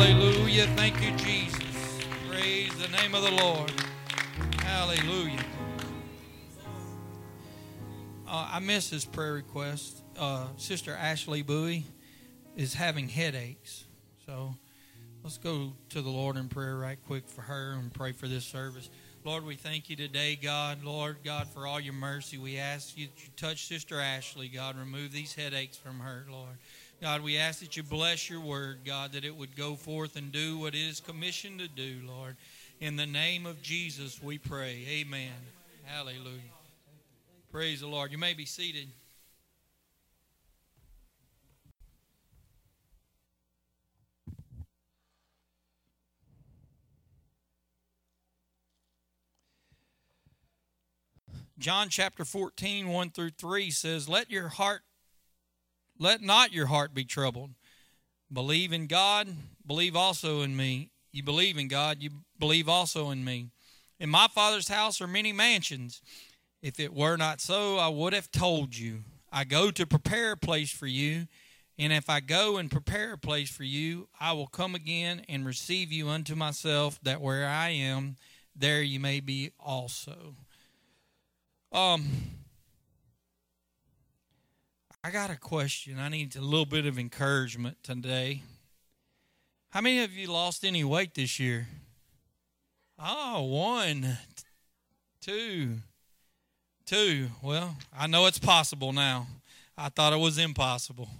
Hallelujah. Thank you, Jesus. Praise the name of the Lord. Hallelujah. Uh, I missed this prayer request. Uh, Sister Ashley Bowie is having headaches. So let's go to the Lord in prayer right quick for her and pray for this service. Lord, we thank you today, God. Lord, God, for all your mercy. We ask you to touch Sister Ashley, God. Remove these headaches from her, Lord. God, we ask that you bless your word, God, that it would go forth and do what it is commissioned to do, Lord. In the name of Jesus, we pray. Amen. Hallelujah. Praise the Lord. You may be seated. John chapter 14, 1 through 3 says, Let your heart, let not your heart be troubled. Believe in God, believe also in me. You believe in God, you believe also in me. In my Father's house are many mansions. If it were not so, I would have told you. I go to prepare a place for you. And if I go and prepare a place for you, I will come again and receive you unto myself, that where I am, there you may be also. Um, I got a question. I need a little bit of encouragement today. How many of you lost any weight this year? Oh, one, two, two. Well, I know it's possible now. I thought it was impossible.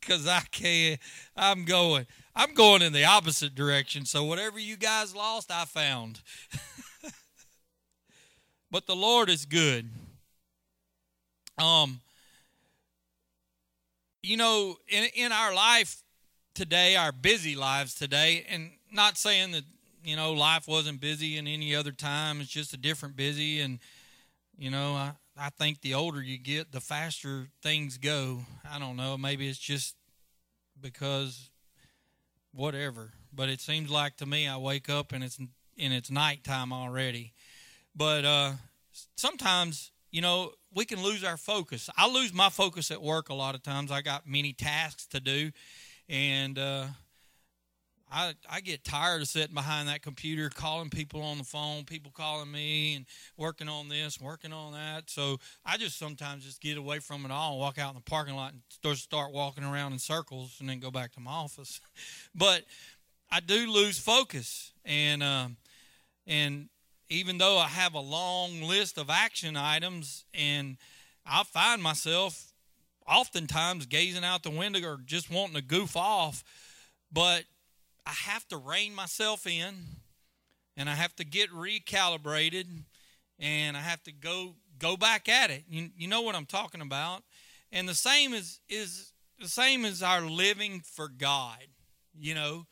Because I can't, I'm going, I'm going in the opposite direction. So whatever you guys lost, I found. but the Lord is good. Um, you know, in in our life today, our busy lives today, and not saying that you know life wasn't busy in any other time. It's just a different busy, and you know, I I think the older you get, the faster things go. I don't know. Maybe it's just because whatever. But it seems like to me, I wake up and it's and it's nighttime already. But uh, sometimes, you know, we can lose our focus. I lose my focus at work a lot of times. I got many tasks to do, and uh, I I get tired of sitting behind that computer, calling people on the phone, people calling me, and working on this, working on that. So I just sometimes just get away from it all and walk out in the parking lot and start start walking around in circles, and then go back to my office. but I do lose focus, and uh, and even though I have a long list of action items, and I find myself oftentimes gazing out the window or just wanting to goof off, but I have to rein myself in and I have to get recalibrated and I have to go go back at it. You, you know what I'm talking about. And the same is is the same as our living for God. You know,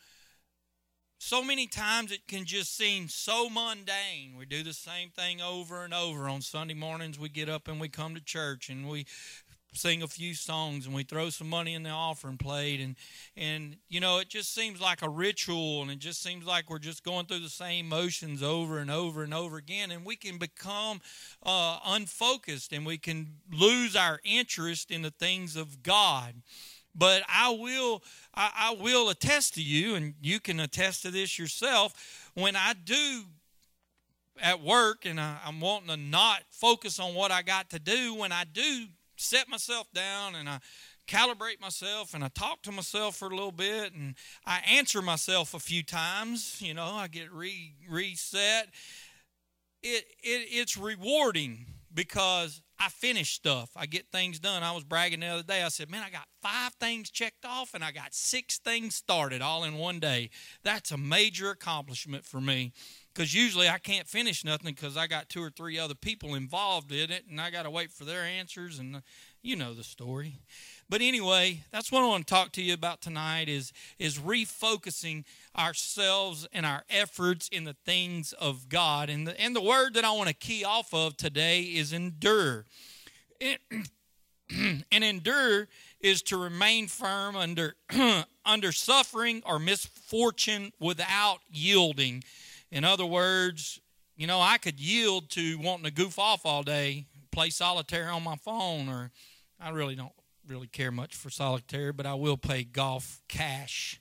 so many times it can just seem so mundane. We do the same thing over and over. On Sunday mornings, we get up and we come to church and we sing a few songs and we throw some money in the offering plate and and you know it just seems like a ritual and it just seems like we're just going through the same motions over and over and over again and we can become uh, unfocused and we can lose our interest in the things of god but I will I, I will attest to you, and you can attest to this yourself. When I do at work and I, I'm wanting to not focus on what I got to do, when I do set myself down and I calibrate myself and I talk to myself for a little bit and I answer myself a few times, you know, I get re reset. It, it it's rewarding because I finish stuff. I get things done. I was bragging the other day. I said, Man, I got five things checked off and I got six things started all in one day. That's a major accomplishment for me because usually I can't finish nothing because I got two or three other people involved in it and I got to wait for their answers and you know the story. But anyway, that's what I want to talk to you about tonight is is refocusing ourselves and our efforts in the things of God. And the, and the word that I want to key off of today is endure. and endure is to remain firm under under suffering or misfortune without yielding. In other words, you know, I could yield to wanting to goof off all day, play solitaire on my phone, or I really don't really care much for solitaire, but I will play Golf Clash.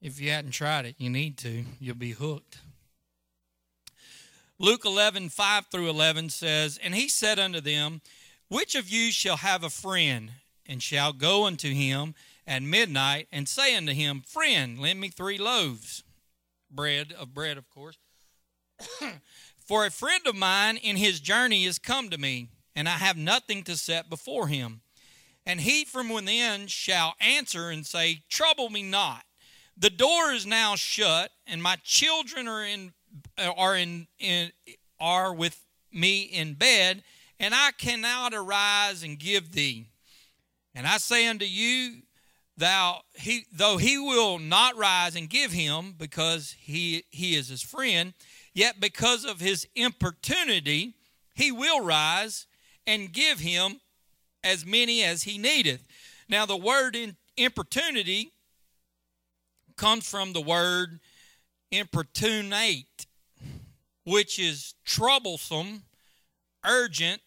If you hadn't tried it, you need to. You'll be hooked. Luke 11, 5 through 11 says, And he said unto them, Which of you shall have a friend, and shall go unto him at midnight, and say unto him, Friend, lend me three loaves, bread, of bread, of course. For a friend of mine in his journey is come to me, and I have nothing to set before him. And he from within shall answer and say, Trouble me not. The door is now shut, and my children are in are in, in are with me in bed, and I cannot arise and give thee. And I say unto you, thou he though he will not rise and give him because he he is his friend, yet because of his importunity he will rise and give him as many as he needeth. Now the word importunity comes from the word importunate, which is troublesome, urgent,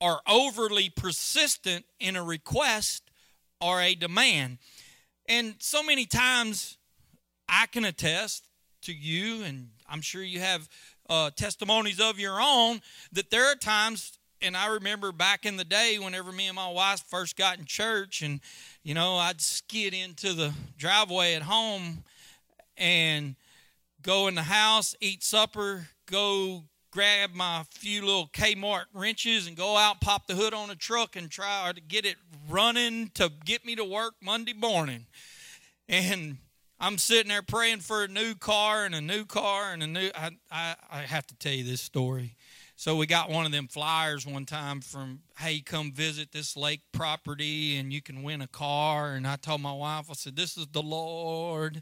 or overly persistent in a request or a demand. And so many times I can attest to you, and I'm sure you have uh, testimonies of your own, that there are times, and I remember back in the day whenever me and my wife first got in church, and you know, I'd skid into the driveway at home and go in the house, eat supper, go grab my few little Kmart wrenches and go out, pop the hood on a truck, and try to get it running to get me to work Monday morning. And I'm sitting there praying for a new car and a new car and a new. I, I, I have to tell you this story. So we got one of them flyers one time from, hey, come visit this lake property and you can win a car. And I told my wife, I said, this is the Lord.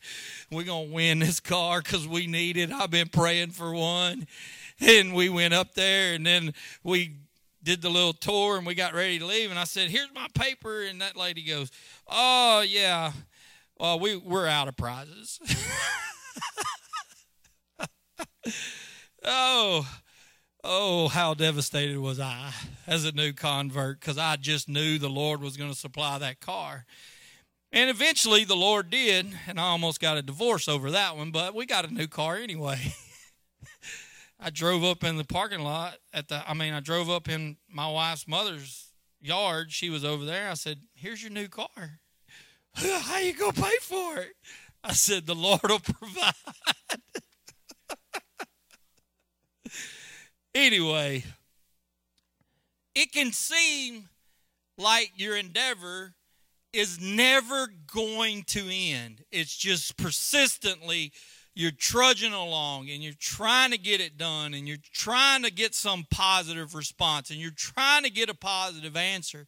We're going to win this car because we need it. I've been praying for one. And we went up there and then we did the little tour and we got ready to leave. And I said, here's my paper. And that lady goes, oh, yeah. Well, we, we're out of prizes. oh, Oh, how devastated was I as a new convert because I just knew the Lord was going to supply that car. And eventually the Lord did, and I almost got a divorce over that one, but we got a new car anyway. I drove up in the parking lot at the I mean, I drove up in my wife's mother's yard. She was over there. I said, "Here's your new car. How you going to pay for it?" I said, "The Lord will provide." Anyway, it can seem like your endeavor is never going to end. It's just persistently you're trudging along and you're trying to get it done and you're trying to get some positive response and you're trying to get a positive answer.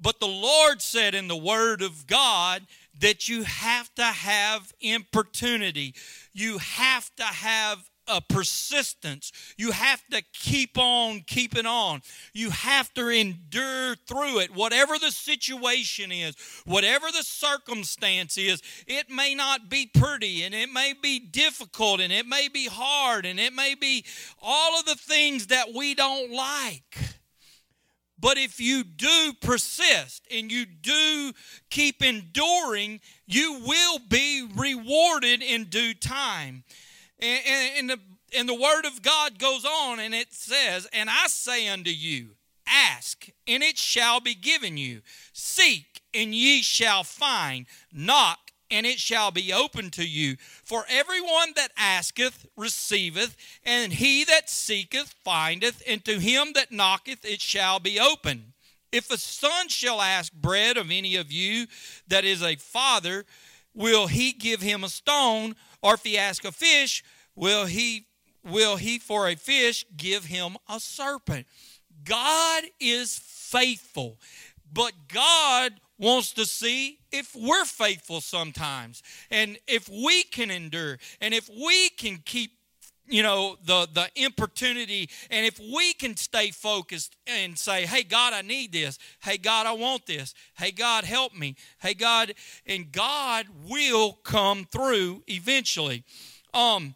But the Lord said in the Word of God that you have to have importunity. You have to have a persistence. You have to keep on keeping on. You have to endure through it. Whatever the situation is, whatever the circumstance is, it may not be pretty and it may be difficult and it may be hard and it may be all of the things that we don't like. But if you do persist and you do keep enduring, you will be rewarded in due time. And, and, and, the, and the word of God goes on and it says, And I say unto you, ask, and it shall be given you. Seek, and ye shall find. Knock, and it shall be open to you. For everyone that asketh receiveth, and he that seeketh findeth, and to him that knocketh it shall be open. If a son shall ask bread of any of you that is a father, will he give him a stone? Or if he ask a fish, will he will he for a fish give him a serpent? God is faithful. But God wants to see if we're faithful sometimes and if we can endure and if we can keep you know the the importunity. And if we can stay focused and say hey god i need this. Hey god i want this. Hey god help me. Hey god and god will come through eventually. Um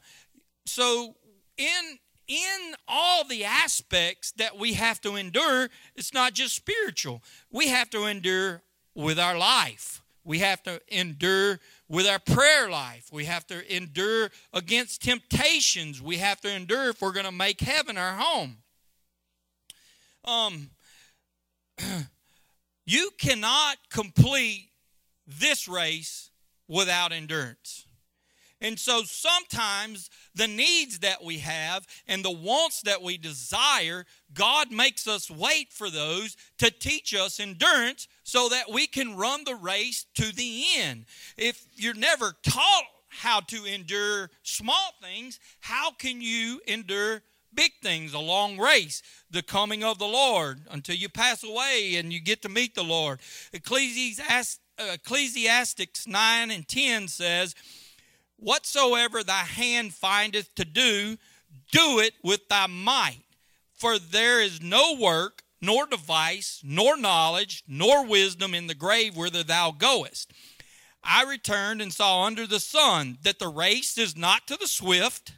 so in in all the aspects that we have to endure, it's not just spiritual. We have to endure with our life. We have to endure with our prayer life. We have to endure against temptations. We have to endure if we're going to make heaven our home. Um, you cannot complete this race without endurance. And so sometimes the needs that we have and the wants that we desire, God makes us wait for those to teach us endurance so that we can run the race to the end. If you're never taught how to endure small things, how can you endure big things, a long race, the coming of the Lord until you pass away and you get to meet the Lord? Ecclesiastes, Ecclesiastics 9 and 10 says, Whatsoever thy hand findeth to do, do it with thy might. For there is no work, nor device, nor knowledge, nor wisdom in the grave whither thou goest. I returned and saw under the sun that the race is not to the swift,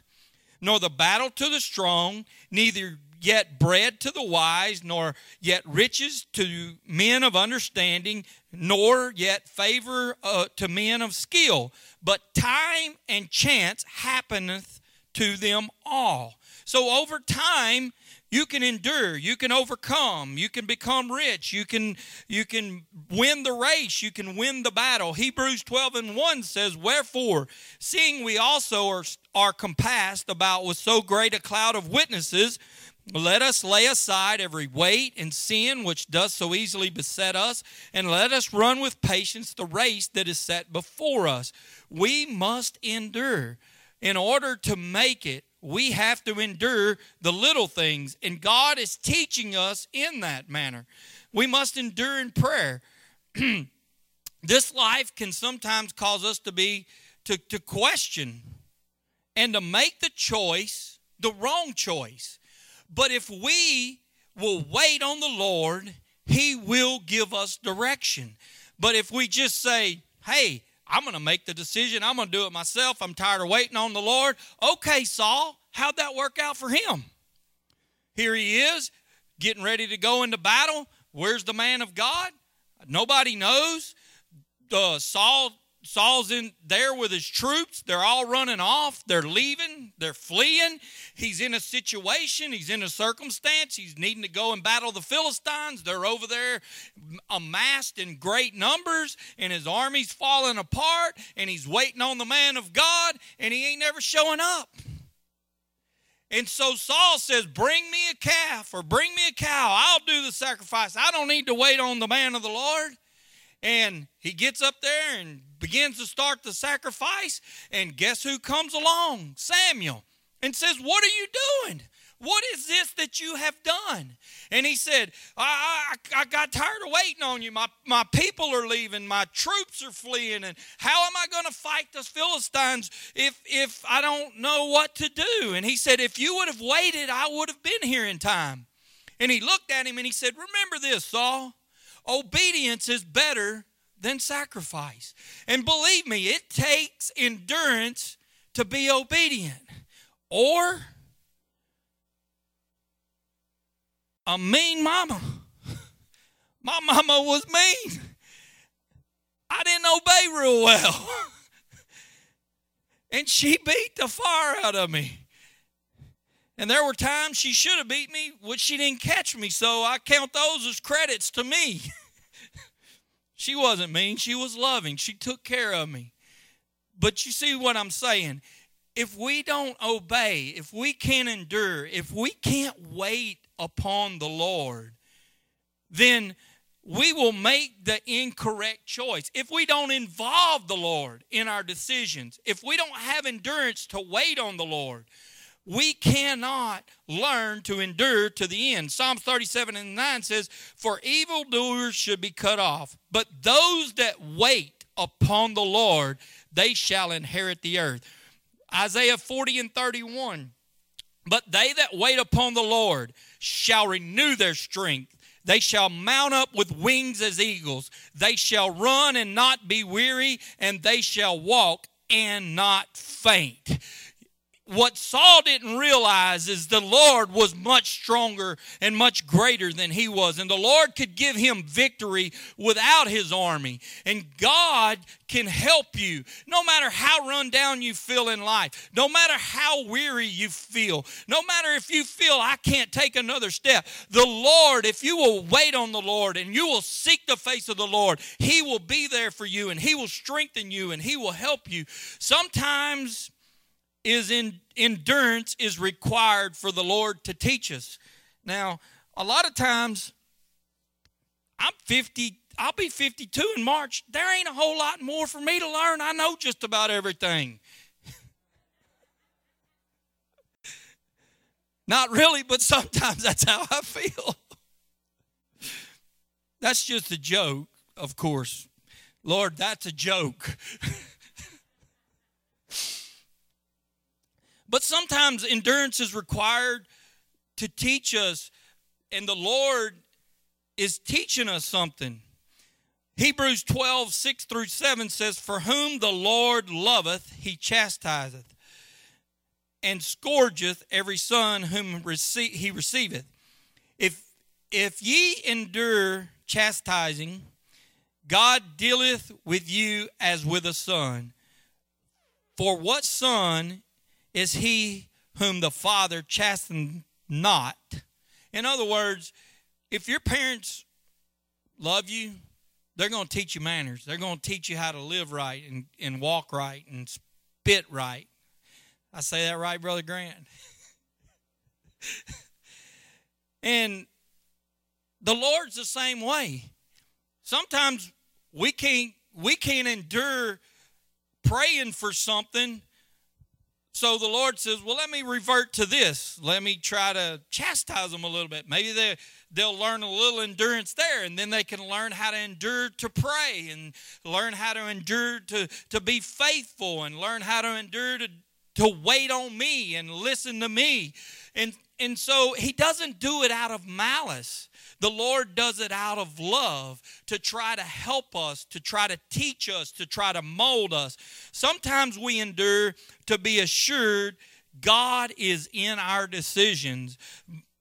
nor the battle to the strong, neither yet bread to the wise, nor yet riches to men of understanding, nor yet favor uh, to men of skill. But time and chance happeneth to them all. So over time, you can endure you can overcome you can become rich you can you can win the race you can win the battle hebrews 12 and 1 says wherefore seeing we also are, are compassed about with so great a cloud of witnesses let us lay aside every weight and sin which does so easily beset us, and let us run with patience the race that is set before us. We must endure. In order to make it, we have to endure the little things, and God is teaching us in that manner. We must endure in prayer. this life can sometimes cause us to be to, to question and to make the choice, the wrong choice. But if we will wait on the Lord, He will give us direction. But if we just say, hey, I'm going to make the decision, I'm going to do it myself, I'm tired of waiting on the Lord. Okay, Saul, how'd that work out for him? Here he is, getting ready to go into battle. Where's the man of God? Nobody knows. Uh, Saul Saul's in there with his troops. They're all running off. They're leaving. They're fleeing. He's in a situation. He's in a circumstance. He's needing to go and battle the Philistines. They're over there amassed in great numbers, and his army's falling apart, and he's waiting on the man of God, and he ain't never showing up. And so Saul says, Bring me a calf or bring me a cow. I'll do the sacrifice. I don't need to wait on the man of the Lord. And he gets up there and begins to start the sacrifice. And guess who comes along? Samuel. And says, What are you doing? What is this that you have done? And he said, I, I, I, got tired of waiting on you. My, my people are leaving. My troops are fleeing. And how am I going to fight the Philistines if, if I don't know what to do? And he said, If you would have waited, I would have been here in time. And he looked at him and he said, Remember this, Saul. Obedience is better than sacrifice. And believe me, it takes endurance to be obedient. Or a mean mama. My mama was mean. I didn't obey real well. and she beat the fire out of me. And there were times she should have beat me, which she didn't catch me. So I count those as credits to me. she wasn't mean, she was loving. She took care of me. But you see what I'm saying? If we don't obey, if we can't endure, if we can't wait upon the Lord, then we will make the incorrect choice. If we don't involve the Lord in our decisions, if we don't have endurance to wait on the Lord, we cannot learn to endure to the end. Psalms 37 and 9 says, For evildoers should be cut off, but those that wait upon the Lord, they shall inherit the earth. Isaiah 40 and 31. But they that wait upon the Lord shall renew their strength. They shall mount up with wings as eagles. They shall run and not be weary, and they shall walk and not faint what Saul didn't realize is the Lord was much stronger and much greater than he was. And the Lord could give him victory without his army. And God can help you no matter how run down you feel in life, no matter how weary you feel, no matter if you feel I can't take another step. The Lord, if you will wait on the Lord and you will seek the face of the Lord, he will be there for you and he will strengthen you and he will help you. Sometimes is in endurance is required for the Lord to teach us. Now, a lot of times I'm 50 I'll be 52 in March. There ain't a whole lot more for me to learn. I know just about everything. Not really, but sometimes that's how I feel. That's just a joke, of course. Lord, that's a joke. But sometimes endurance is required to teach us, and the Lord is teaching us something. Hebrews 12, 6 through 7 says, For whom the Lord loveth, he chastiseth, and scourgeth every son whom he receiveth. If, if ye endure chastising, God dealeth with you as with a son. For what son is he whom the Father chastened not. In other words, if your parents love you, they're going to teach you manners. They're going to teach you how to live right and, and walk right and spit right. I say that right, Brother Grant? and the Lord's the same way. Sometimes we can't we can't endure praying for something so the Lord says, Well, let me revert to this. Let me try to chastise them a little bit. Maybe they, they'll learn a little endurance there, and then they can learn how to endure to pray and learn how to endure to, to be faithful and learn how to endure to, to wait on me and listen to me. And, and so he doesn't do it out of malice. The Lord does it out of love to try to help us, to try to teach us, to try to mold us. Sometimes we endure to be assured God is in our decisions.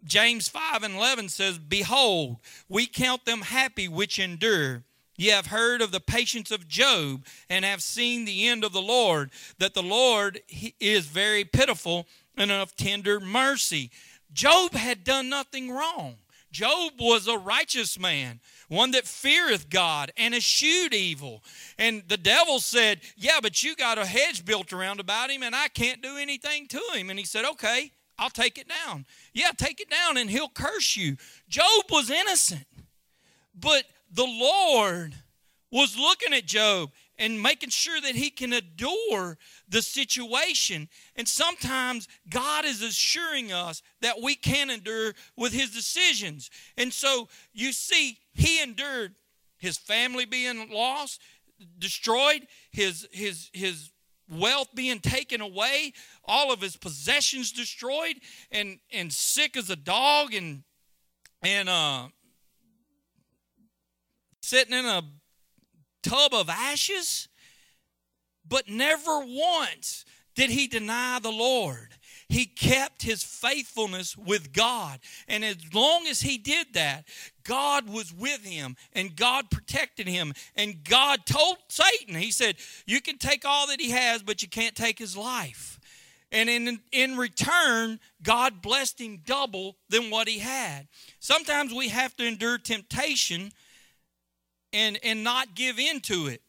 James 5 and 11 says, Behold, we count them happy which endure. Ye have heard of the patience of Job and have seen the end of the Lord, that the Lord is very pitiful and of tender mercy. Job had done nothing wrong. Job was a righteous man, one that feareth God and eschewed evil. And the devil said, Yeah, but you got a hedge built around about him, and I can't do anything to him. And he said, Okay, I'll take it down. Yeah, take it down, and he'll curse you. Job was innocent, but the Lord was looking at Job and making sure that he can adore the situation. And sometimes God is assuring us that we can endure with his decisions. And so you see, he endured his family being lost, destroyed, his his his wealth being taken away, all of his possessions destroyed, and and sick as a dog and and uh sitting in a tub of ashes, but never once did he deny the Lord. He kept his faithfulness with God. And as long as he did that, God was with him and God protected him. And God told Satan, He said, You can take all that he has, but you can't take his life. And in, in return, God blessed him double than what he had. Sometimes we have to endure temptation and, and not give in to it.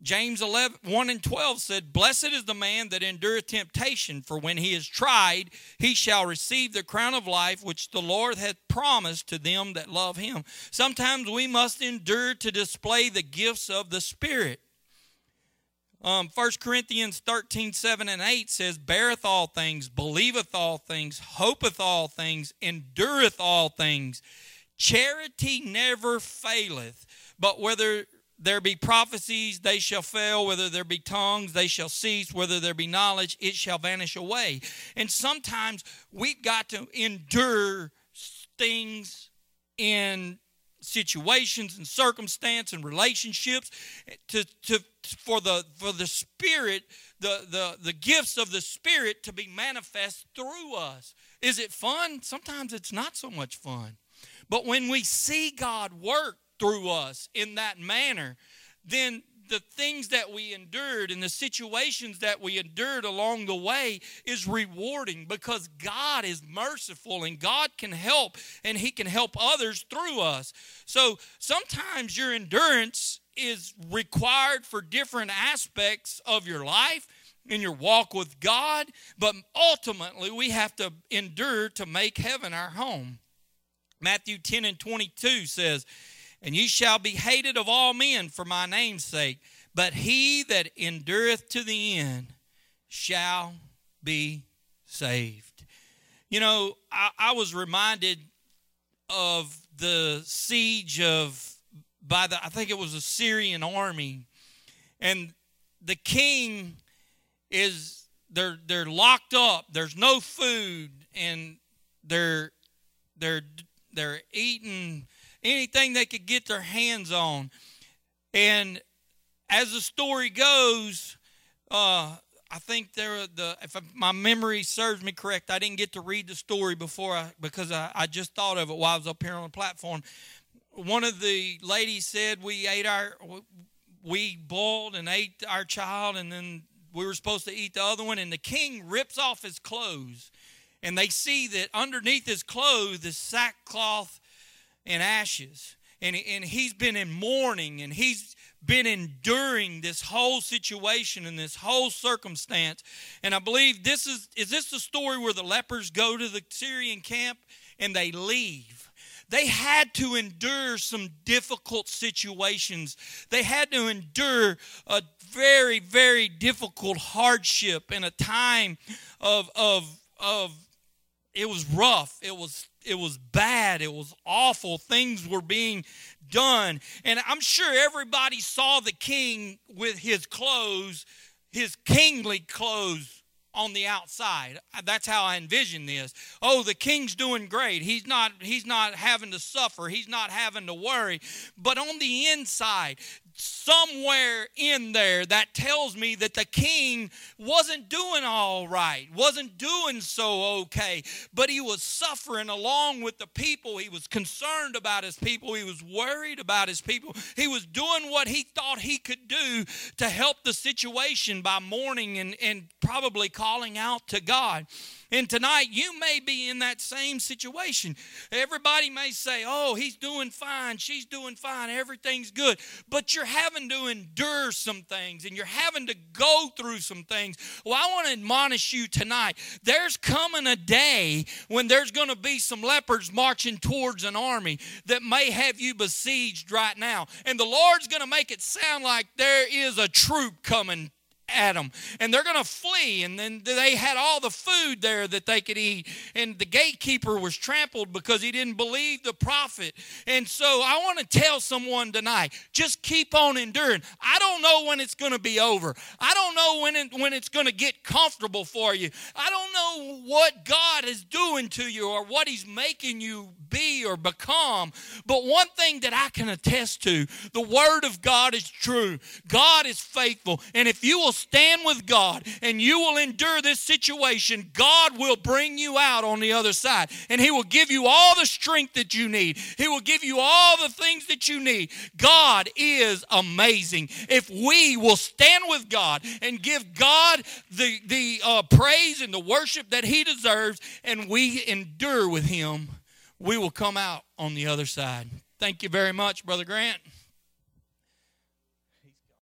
James 11, 1 and 12 said, Blessed is the man that endureth temptation, for when he is tried, he shall receive the crown of life which the Lord hath promised to them that love him. Sometimes we must endure to display the gifts of the Spirit. Um, 1 Corinthians 13, 7 and 8 says, Beareth all things, believeth all things, hopeth all things, endureth all things. Charity never faileth. But whether there be prophecies, they shall fail. Whether there be tongues, they shall cease. Whether there be knowledge, it shall vanish away. And sometimes we've got to endure things in situations and circumstance and relationships to, to, for the for the spirit the the the gifts of the spirit to be manifest through us is it fun sometimes it's not so much fun but when we see god work through us in that manner then the things that we endured and the situations that we endured along the way is rewarding because God is merciful and God can help and He can help others through us. So sometimes your endurance is required for different aspects of your life in your walk with God, but ultimately we have to endure to make heaven our home. Matthew 10 and 22 says, and ye shall be hated of all men for my name's sake. But he that endureth to the end shall be saved. You know, I, I was reminded of the siege of by the I think it was a Syrian army, and the king is they're they're locked up. There's no food, and they're they're they're eating anything they could get their hands on. And as the story goes, uh, I think there the if my memory serves me correct, I didn't get to read the story before I because I, I just thought of it while I was up here on the platform. One of the ladies said we ate our we boiled and ate our child, and then we were supposed to eat the other one. And the king rips off his clothes, and they see that underneath his clothes is sackcloth and ashes. And, and he's been in mourning and he's been enduring this whole situation and this whole circumstance. And I believe this is is this the story where the lepers go to the Syrian camp and they leave? They had to endure some difficult situations. They had to endure a very, very difficult hardship in a time of of of it was rough. It was it was bad. It was awful. Things were being done. And I'm sure everybody saw the king with his clothes, his kingly clothes on the outside. That's how I envision this. Oh, the king's doing great. He's not he's not having to suffer. He's not having to worry. But on the inside, somewhere in there that tells me that the king wasn't doing all right, wasn't doing so okay, but he was suffering along with the people. He was concerned about his people, he was worried about his people. He was doing what he thought he could do to help the situation by mourning and, and probably calling out to God. And tonight, you may be in that same situation. Everybody may say, Oh, he's doing fine, she's doing fine, everything's good. But you're having to endure some things and you're having to go through some things. Well, I want to admonish you tonight. There's coming a day when there's going to be some lepers marching towards an army that may have you besieged right now. And the Lord's going to make it sound like there is a troop coming at them and they're going to flee and then they had all the food there that they could eat and the gatekeeper was trampled because he didn't believe the prophet. And so i want to tell someone tonight just keep on enduring. I don't know when it's going to be over. I don't know when it, when it's going to get comfortable for you. I don't know what god is doing to you or what he's making you be or become but one thing that i can attest to the word of god is true. God is faithful and if you will stand with God and you will endure this situation, God will bring you out on the other side. And He will give you all the strength that you need, He will give you all the things that you need. God is amazing. If we will stand with God and give God the, the uh, praise and the worship that He deserves, and we endure with Him, we will come out on the other side. Thank you very much, Brother Grant.